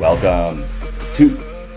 Welcome to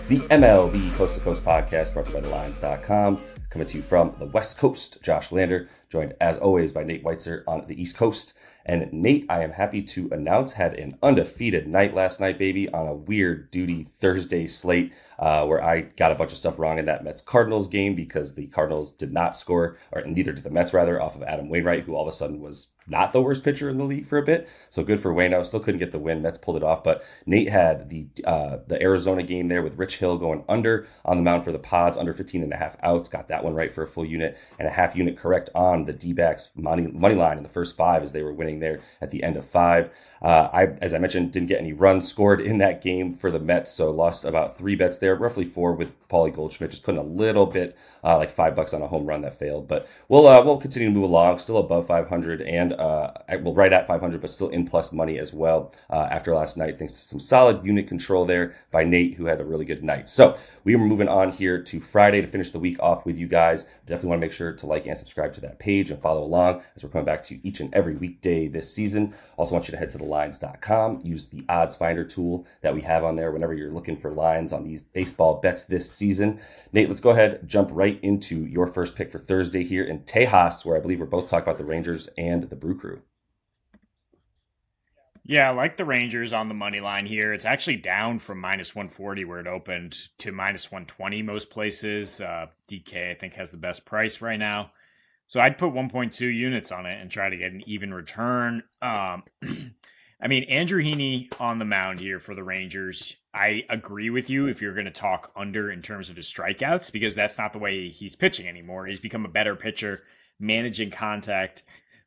the MLB Coast to Coast podcast brought to you by TheLines.com. Coming to you from the West Coast, Josh Lander, joined as always by Nate Weitzer on the East Coast. And Nate, I am happy to announce, had an undefeated night last night, baby, on a weird duty Thursday slate uh, where I got a bunch of stuff wrong in that Mets Cardinals game because the Cardinals did not score, or neither did the Mets, rather, off of Adam Wainwright, who all of a sudden was not the worst pitcher in the league for a bit. So good for Wayne. I still couldn't get the win. Mets pulled it off, but Nate had the uh, the Arizona game there with Rich Hill going under on the mound for the Pads, under 15 and a half outs. Got that one right for a full unit and a half unit correct on the D-backs money money line in the first five as they were winning there at the end of five. Uh, I, as I mentioned, didn't get any runs scored in that game for the Mets, so lost about three bets there, roughly four with Paulie Goldschmidt, just putting a little bit, uh, like five bucks on a home run that failed. But we'll uh, we'll continue to move along, still above 500, and uh, well, right at 500, but still in plus money as well uh, after last night, thanks to some solid unit control there by Nate, who had a really good night. So we are moving on here to Friday to finish the week off with you guys. Definitely want to make sure to like and subscribe to that page and follow along as we're coming back to you each and every weekday this season. Also want you to head to thelines.com, use the odds finder tool that we have on there whenever you're looking for lines on these baseball bets this season. Nate, let's go ahead, jump right into your first pick for Thursday here in Tejas, where I believe we're both talking about the Rangers and the Brew Crew. Yeah, I like the Rangers on the money line here. It's actually down from minus 140 where it opened to minus 120 most places. Uh, DK, I think, has the best price right now. So I'd put 1.2 units on it and try to get an even return. Um, I mean, Andrew Heaney on the mound here for the Rangers. I agree with you if you're going to talk under in terms of his strikeouts because that's not the way he's pitching anymore. He's become a better pitcher, managing contact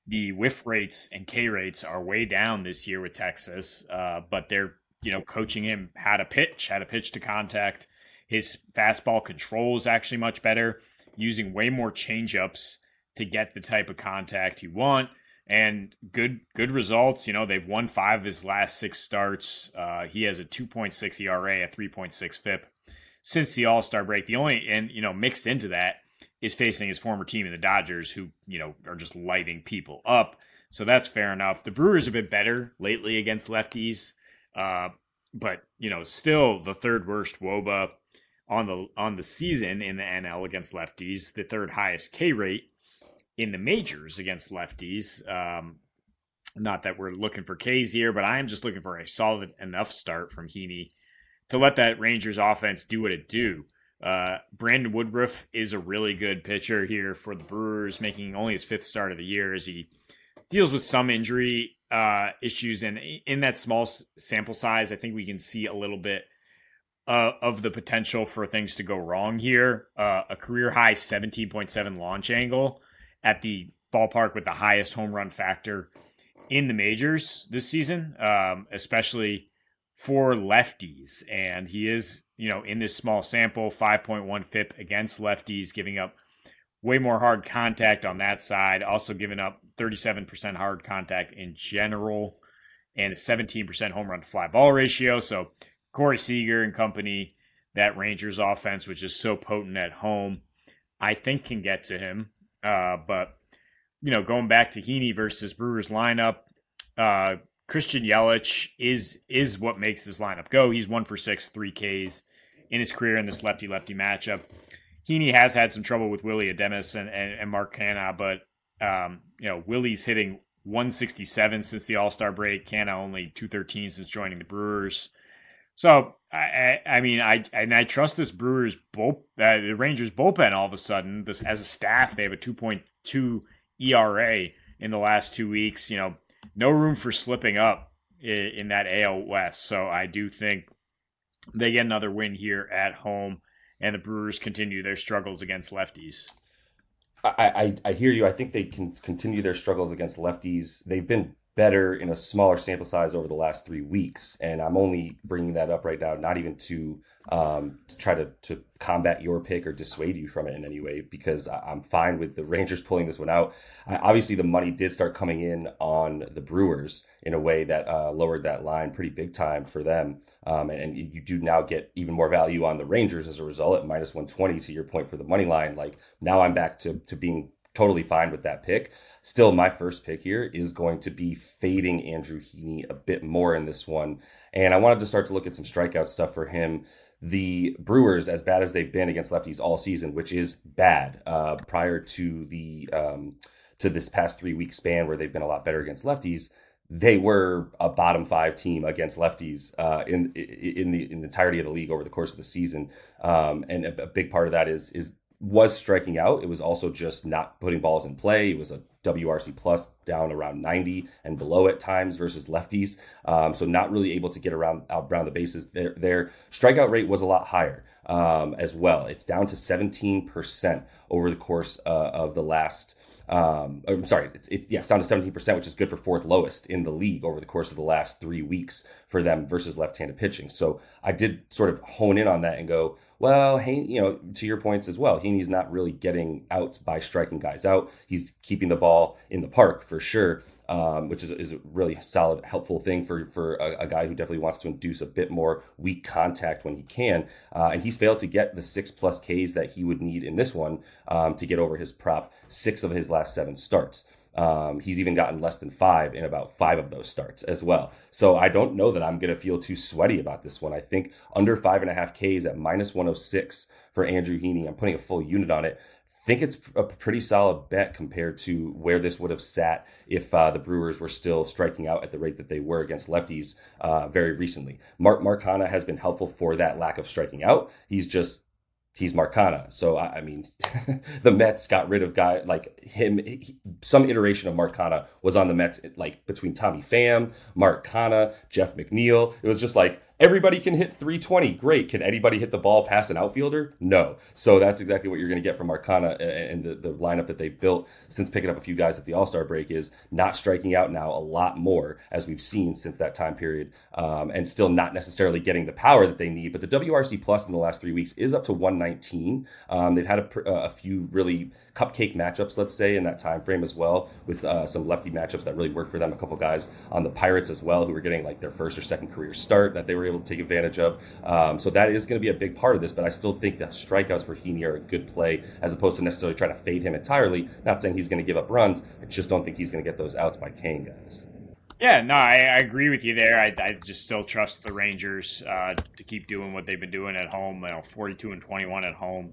the whiff rates and K rates are way down this year with Texas, uh, but they're you know coaching him how to pitch, how to pitch to contact. His fastball control is actually much better, using way more changeups to get the type of contact you want, and good good results. You know they've won five of his last six starts. Uh, he has a 2.6 ERA, a 3.6 FIP since the All Star break. The only and you know mixed into that is facing his former team in the Dodgers, who you know are just lighting people up. So that's fair enough. The Brewers have been better lately against lefties, uh, but you know still the third worst WOBA on the on the season in the NL against lefties, the third highest K rate in the majors against lefties. Um, not that we're looking for K's here, but I am just looking for a solid enough start from Heaney to let that Rangers offense do what it do. Uh, Brandon Woodruff is a really good pitcher here for the Brewers, making only his fifth start of the year as he deals with some injury uh, issues. And in that small sample size, I think we can see a little bit uh, of the potential for things to go wrong here. Uh, a career high 17.7 launch angle at the ballpark with the highest home run factor in the majors this season, um, especially for lefties. And he is, you know, in this small sample, 5.1 FIP against lefties, giving up way more hard contact on that side, also giving up 37% hard contact in general and a 17% home run to fly ball ratio. So Corey Seager and company, that Rangers offense, which is so potent at home, I think can get to him. Uh, but, you know, going back to Heaney versus Brewers lineup, uh, Christian Yelich is is what makes this lineup go. He's one for six, three Ks in his career in this lefty lefty matchup. Heaney has had some trouble with Willie Adames and, and, and Mark Canha, but um, you know Willie's hitting 167 since the All Star break. Canha only 213 since joining the Brewers. So I, I mean I and I trust this Brewers bull, uh, the Rangers bullpen all of a sudden. This as a staff they have a 2.2 ERA in the last two weeks. You know no room for slipping up in, that AL West. So I do think they get another win here at home, and the Brewers continue their struggles against lefties. I, I, I hear you. I think they can continue their struggles against lefties. They've been better in a smaller sample size over the last three weeks. And I'm only bringing that up right now, not even to, um, to try to, to combat your pick or dissuade you from it in any way, because I'm fine with the Rangers pulling this one out. I, obviously, the money did start coming in on the Brewers in a way that uh, lowered that line pretty big time for them. Um, and, and you do now get even more value on the Rangers as a result at minus 120 to your point for the money line. Like now I'm back to, to being totally fine with that pick. Still, my first pick here is going to be fading Andrew Heaney a bit more in this one. And I wanted to start to look at some strikeout stuff for him the Brewers, as bad as they've been against lefties all season, which is bad, uh, prior to the um, to this past three week span where they've been a lot better against lefties, they were a bottom five team against lefties uh, in in the in the entirety of the league over the course of the season. Um, and a, a, big part of that is is was striking out. It was also just not putting balls in play. It was a WRC plus down around 90 and below at times versus lefties. Um, so not really able to get around out around the bases. Their, their strikeout rate was a lot higher um, as well. It's down to 17% over the course uh, of the last um, I'm sorry, it's, it's yeah, it's down to 17%, which is good for fourth lowest in the league over the course of the last three weeks for them versus left-handed pitching. So I did sort of hone in on that and go, well, you know, to your points as well, Heaney's not really getting outs by striking guys out. He's keeping the ball in the park for sure um, which is, is a really solid, helpful thing for, for a, a, guy who definitely wants to induce a bit more weak contact when he can. Uh, and he's failed to get the six plus Ks that he would need in this one um, to get over his prop six of his last seven starts. Um, he's even gotten less than five in about five of those starts as well. So I don't know that I'm going to feel too sweaty about this one. I think under five and a half Ks at minus 106 for Andrew Heaney, I'm putting a full unit on it think it's a pretty solid bet compared to where this would have sat if uh, the Brewers were still striking out at the rate that they were against lefties uh, very recently. Mark Canha has been helpful for that lack of striking out. He's just he's Mark Canha. So I, I mean, the Mets got rid of guy like him. He, some iteration of Mark Canha was on the Mets, like between Tommy Pham, Mark Canha, Jeff McNeil. It was just like Everybody can hit 320. Great. Can anybody hit the ball past an outfielder? No. So that's exactly what you're going to get from Arcana and the, the lineup that they've built since picking up a few guys at the All Star break is not striking out now a lot more as we've seen since that time period, um, and still not necessarily getting the power that they need. But the WRC plus in the last three weeks is up to 119. Um, they've had a, a few really cupcake matchups, let's say, in that time frame as well, with uh, some lefty matchups that really worked for them. A couple guys on the Pirates as well who were getting like their first or second career start that they were able to take advantage of. Um, so that is going to be a big part of this. But I still think that strikeouts for Heaney are a good play as opposed to necessarily trying to fade him entirely. Not saying he's going to give up runs. I just don't think he's going to get those outs by Kane guys. Yeah, no, I, I, agree with you there. I, I, just still trust the Rangers uh, to keep doing what they've been doing at home. You know, forty-two and twenty-one at home.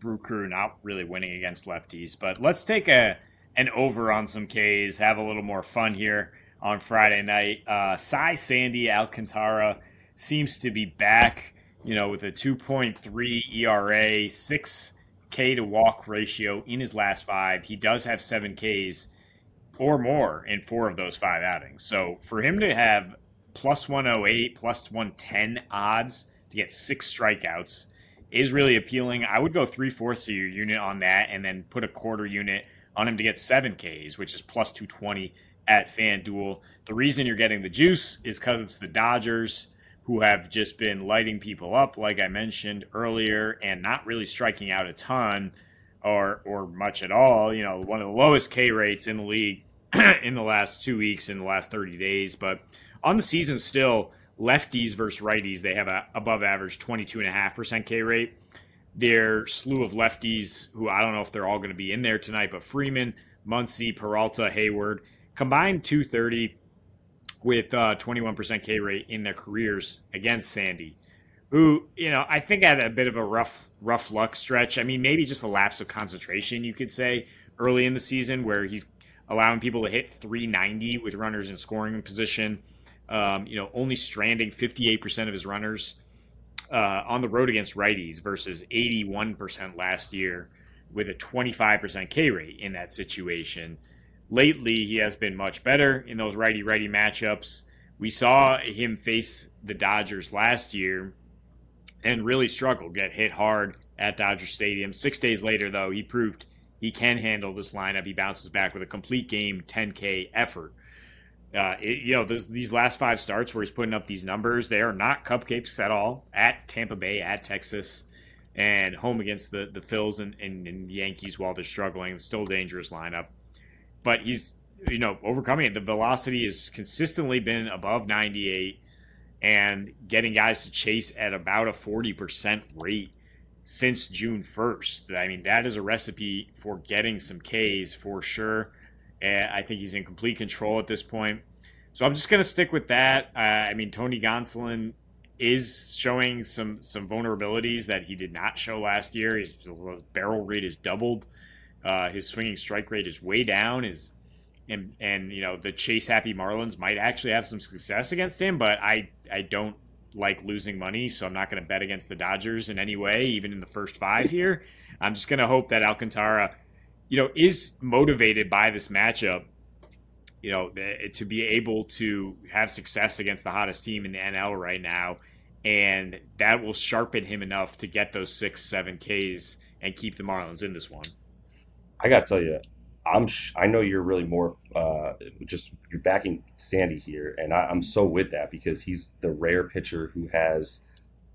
Brew Crew not really winning against lefties. But let's take a an over on some Ks, have a little more fun here on Friday night. Uh, Cy Sandy Alcantara seems to be back, you know, with a 2.3 ERA, 6 K to walk ratio in his last five. He does have seven Ks or more in four of those five outings. So for him to have plus 108, plus 110 odds to get six strikeouts is really appealing. I would go three fourths of your unit on that and then put a quarter unit on him to get seven Ks, which is plus 220 at FanDuel. The reason you're getting the juice is because it's the Dodgers who have just been lighting people up, like I mentioned earlier, and not really striking out a ton or or much at all. You know, one of the lowest K rates in the league in the last two weeks, in the last 30 days. But on the season, still, lefties versus righties, they have a above average 22.5% K rate. Their slew of lefties, who I don't know if they're all going to be in there tonight, but Freeman, Muncy, Peralta, Heyward, combined 230 with uh, 21% K rate in their careers against Sandy, who, you know, I think had a bit of a rough, rough luck stretch. I mean, maybe just a lapse of concentration, you could say, early in the season where he's allowing people to hit 390 with runners in scoring position um, you know, only stranding 58% of his runners uh, on the road against righties versus 81% last year with a 25% K rate in that situation. Lately, he has been much better in those righty righty matchups. We saw him face the Dodgers last year and really struggle, get hit hard at Dodger Stadium. Six days later, though, he proved he can handle this lineup. He bounces back with a complete game 10K effort. Uh, it, you know, this, these last five starts where he's putting up these numbers, they are not cupcakes at all. At Tampa Bay, at Texas, and home against the the Phils and, and, and Yankees while they're struggling. It's still a dangerous lineup, but he's you know overcoming it. The velocity has consistently been above 98, and getting guys to chase at about a 40 percent rate since June 1st. I mean, that is a recipe for getting some Ks for sure. And I think he's in complete control at this point. So I'm just going to stick with that. Uh, I mean, Tony Gonsolin is showing some some vulnerabilities that he did not show last year. His, his barrel rate is doubled. Uh, his swinging strike rate is way down. His and and you know the chase happy Marlins might actually have some success against him, but I I don't like losing money, so I'm not going to bet against the Dodgers in any way, even in the first five here. I'm just going to hope that Alcantara, you know, is motivated by this matchup, you know, to be able to have success against the hottest team in the NL right now, and that will sharpen him enough to get those six, seven Ks and keep the Marlins in this one. I got to tell you, I'm sh- I know you're really more uh, just you're backing Sandy here, and I, I'm so with that because he's the rare pitcher who has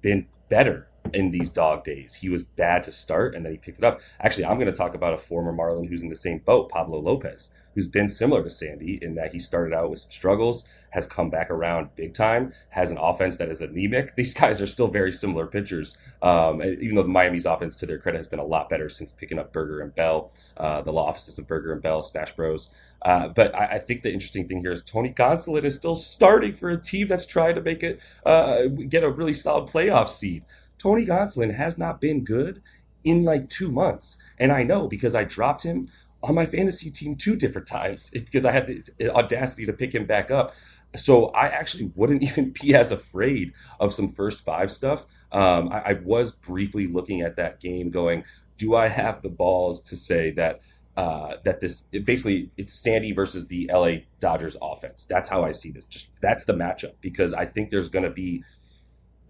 been better in these dog days. He was bad to start, and then he picked it up. Actually, I'm going to talk about a former Marlin who's in the same boat, Pablo Lopez who's been similar to Sandy in that he started out with some struggles, has come back around big time, has an offense that is anemic. These guys are still very similar pitchers, um, even though the Miami's offense, to their credit, has been a lot better since picking up Burger and Bell, uh, the law offices of Burger and Bell, Smash Bros. Uh, but I, I, think the interesting thing here is Tony Gonsolin is still starting for a team that's trying to make it uh, get a really solid playoff seed. Tony Gonsolin has not been good in like two months. And I know because I dropped him on my fantasy team two different times because I had the audacity to pick him back up. So I actually wouldn't even be as afraid of some first five stuff. Um, I, I, was briefly looking at that game, going, "Do I have the balls to say that uh, that this it basically it's Sandy versus the LA Dodgers offense? That's how I see this. Just that's the matchup because I think there's going to be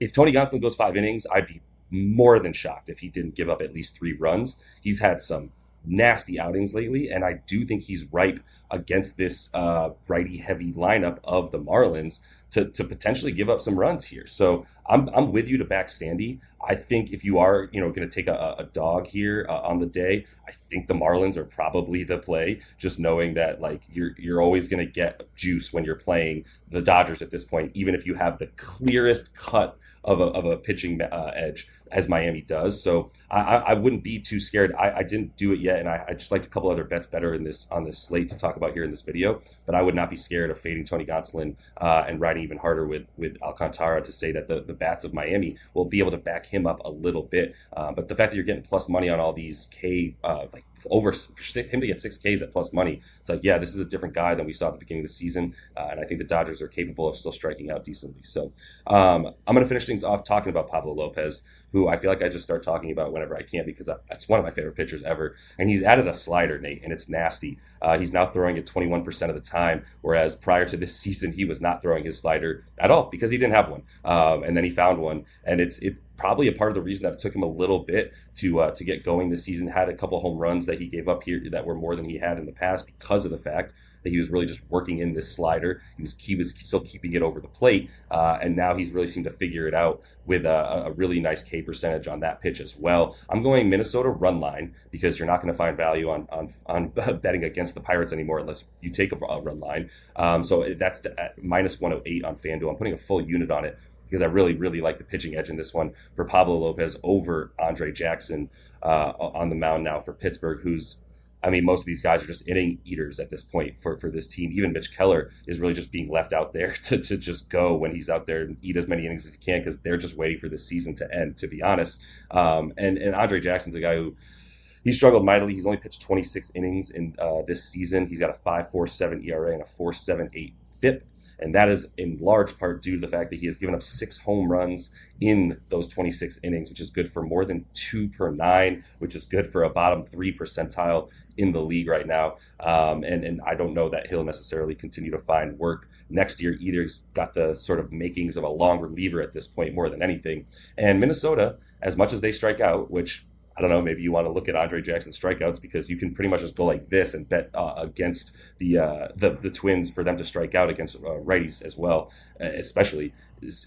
if Tony Gonsolin goes five innings, I'd be more than shocked if he didn't give up at least three runs. He's had some nasty outings lately, and I do think he's ripe against this uh, righty heavy lineup of the Marlins to, to potentially give up some runs here. So I'm, I'm with you to back Sandy. I think if you are you know going to take a, a, dog here uh, on the day, I think the Marlins are probably the play. Just knowing that like you're you're always going to get juice when you're playing the Dodgers at this point, even if you have the clearest cut of a, of a pitching uh, edge as Miami does. So I, I wouldn't be too scared. I, I didn't do it yet, and I, I, just liked a couple other bets better in this on this slate to talk about here in this video. But I would not be scared of fading Tony Gonsolin uh, and riding even harder with with Alcantara to say that the, the bats of Miami will be able to back him up a little bit. Uh, but the fact that you're getting plus money on all these K uh, like over him to get six Ks at plus money, it's like yeah, this is a different guy than we saw at the beginning of the season, uh, and I think the Dodgers are capable of still striking out decently. So um, I'm going to finish things off talking about Pablo Lopez who I feel like I just start talking about whenever I can because that's one of my favorite pitchers ever. And he's added a slider, Nate, and it's nasty. Uh, he's now throwing it 21% of the time, whereas prior to this season, he was not throwing his slider at all because he didn't have one. Um, and then he found one, and it's it's probably a part of the reason that it took him a little bit to uh, to get going this season. Had a couple home runs that he gave up here that were more than he had in the past because of the fact that he was really just working in this slider. He was he was still keeping it over the plate, uh, and now he's really seemed to figure it out with a, a, really nice K percentage on that pitch as well. I'm going Minnesota run line because you're not going to find value on on, on betting against the Pirates anymore unless you take a, a run line. Um, so that's at minus 108 on FanDuel. I'm putting a full unit on it because I really, really like the pitching edge in this one for Pablo Lopez over Andre Jackson uh, on the mound now for Pittsburgh, who's I mean, most of these guys are just inning eaters at this point for, for this team. Even Mitch Keller is really just being left out there to, to just go when he's out there and eat as many innings as he can because they're just waiting for the season to end, to be honest. Um, and, and Andre Jackson's a guy who he struggled mightily. He's only pitched 26 innings in uh, this season. He's got a 5.47 ERA and a 4.78 FIP and that is in large part due to the fact that he has given up six home runs in those 26 innings, which is good for more than two per nine, which is good for a bottom three percentile in the league right now. Um, and, and I don't know that he'll necessarily continue to find work next year either. He's got the sort of makings of a long reliever at this point more than anything. And Minnesota, as much as they strike out, which I don't know, maybe you want to look at Andre Jackson's strikeouts because you can pretty much just go like this and bet uh, against the, uh, the the Twins for them to strike out against uh, righties as well, especially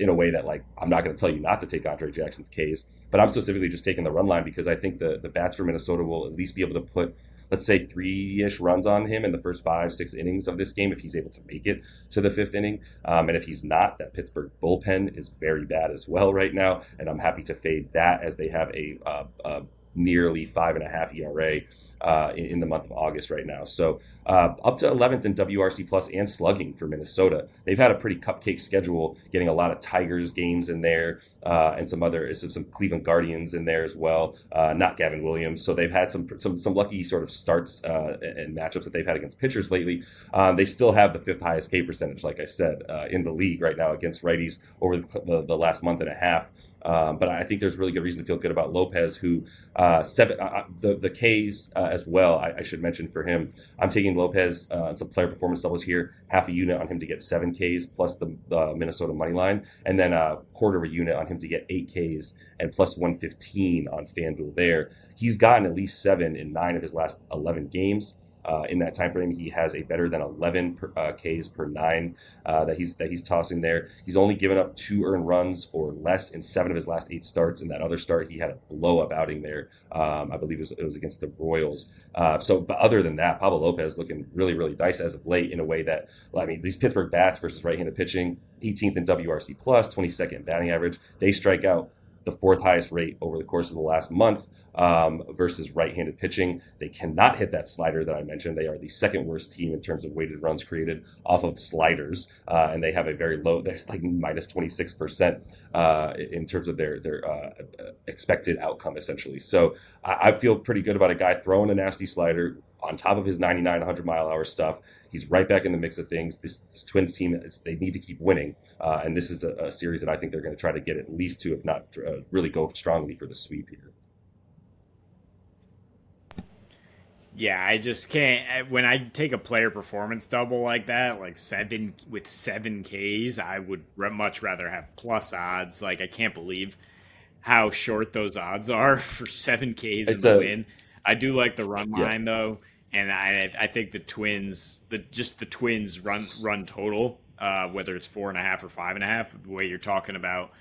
in a way that like I'm not going to tell you not to take Andre Jackson's K's, but I'm specifically just taking the run line because I think the the bats for Minnesota will at least be able to put let's say three ish runs on him in the first five, six innings of this game if he's able to make it to the fifth inning. Um, and if he's not, that Pittsburgh bullpen is very bad as well right now. And I'm happy to fade that as they have a, uh, a nearly five and a half ERA uh, in, in, the month of August right now. So uh, up to 11th in WRC plus and slugging for Minnesota. They've had a pretty cupcake schedule, getting a lot of Tigers games in there uh, and some other some, some, Cleveland Guardians in there as well. Uh, not Gavin Williams. So they've had some some some lucky sort of starts uh, and matchups that they've had against pitchers lately. Um, they still have the fifth highest K percentage, like I said, uh, in the league right now against righties over the, the, the last month and a half. Um, but I think there's really good reason to feel good about Lopez, who uh, seven uh, uh the the K's uh, as well. I, I, should mention for him, I'm taking Lopez uh, some player performance doubles here, half a unit on him to get seven Ks plus the, the Minnesota money line, and then a quarter of a unit on him to get eight Ks and plus 115 on FanDuel. There, he's gotten at least seven in nine of his last 11 games. Uh, in that time frame. He has a better than 11 per, uh, Ks per nine uh, that he's that he's tossing there. He's only given up two earned runs or less in seven of his last eight starts. In that other start, he had a blow up outing there. Um, I believe it was, it was, against the Royals. Uh, so, but other than that, Pablo Lopez looking really really nice as of late in a way that well, I mean these Pittsburgh bats versus right-handed pitching, 18th in WRC plus, 22nd batting average. They strike out the fourth highest rate over the course of the last month um, versus right-handed pitching. They cannot hit that slider that I mentioned. They are the second worst team in terms of weighted runs created off of sliders, uh, and they have a very low. They're like minus twenty six percent uh, in terms of their their uh, expected outcome, essentially. So I, I feel pretty good about a guy throwing a nasty slider on top of his 99 100 mile hour stuff he's right back in the mix of things. This, this Twins team, they need to keep winning, uh, and this is a, a, series that I think they're going to try to get at least to, if not uh, really go strongly for the sweep here. Yeah, I just can't. When I take a player performance double like that, like seven with seven Ks, I would much rather have plus odds. Like I can't believe how short those odds are for seven Ks in the a, win. I do like the run line yeah. though and I I think the Twins the just the Twins run run total uh, whether it's four and a half or five and a half the way you're talking about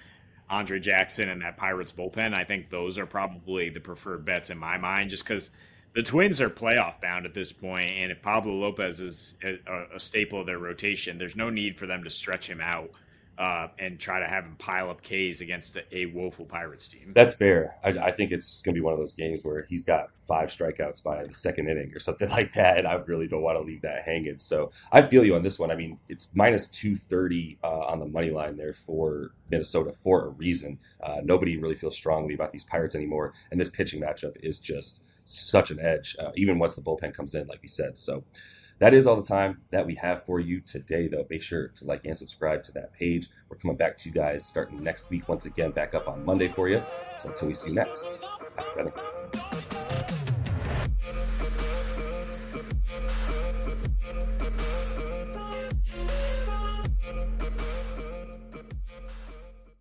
Andre Jackson and that Pirates bullpen I think those are probably the preferred bets in my mind just because the Twins are playoff bound at this point and if Pablo Lopez is a, a staple of their rotation there's no need for them to stretch him out uh, and try to have him pile up Ks against a, woeful Pirates team. That's fair. I, I think it's going to be one of those games where he's got five strikeouts by the second inning or something like that, and I really don't want to leave that hanging. So I feel you on this one. I mean, it's minus 230 uh, on the money line there for Minnesota for a reason. Uh, nobody really feels strongly about these Pirates anymore, and this pitching matchup is just such an edge, uh, even once the bullpen comes in, like we said. So that is all the time that we have for you today, though. Make sure to like and subscribe to that page. We're coming back to you guys starting next week, once again, back up on Monday for you. So until we see you next.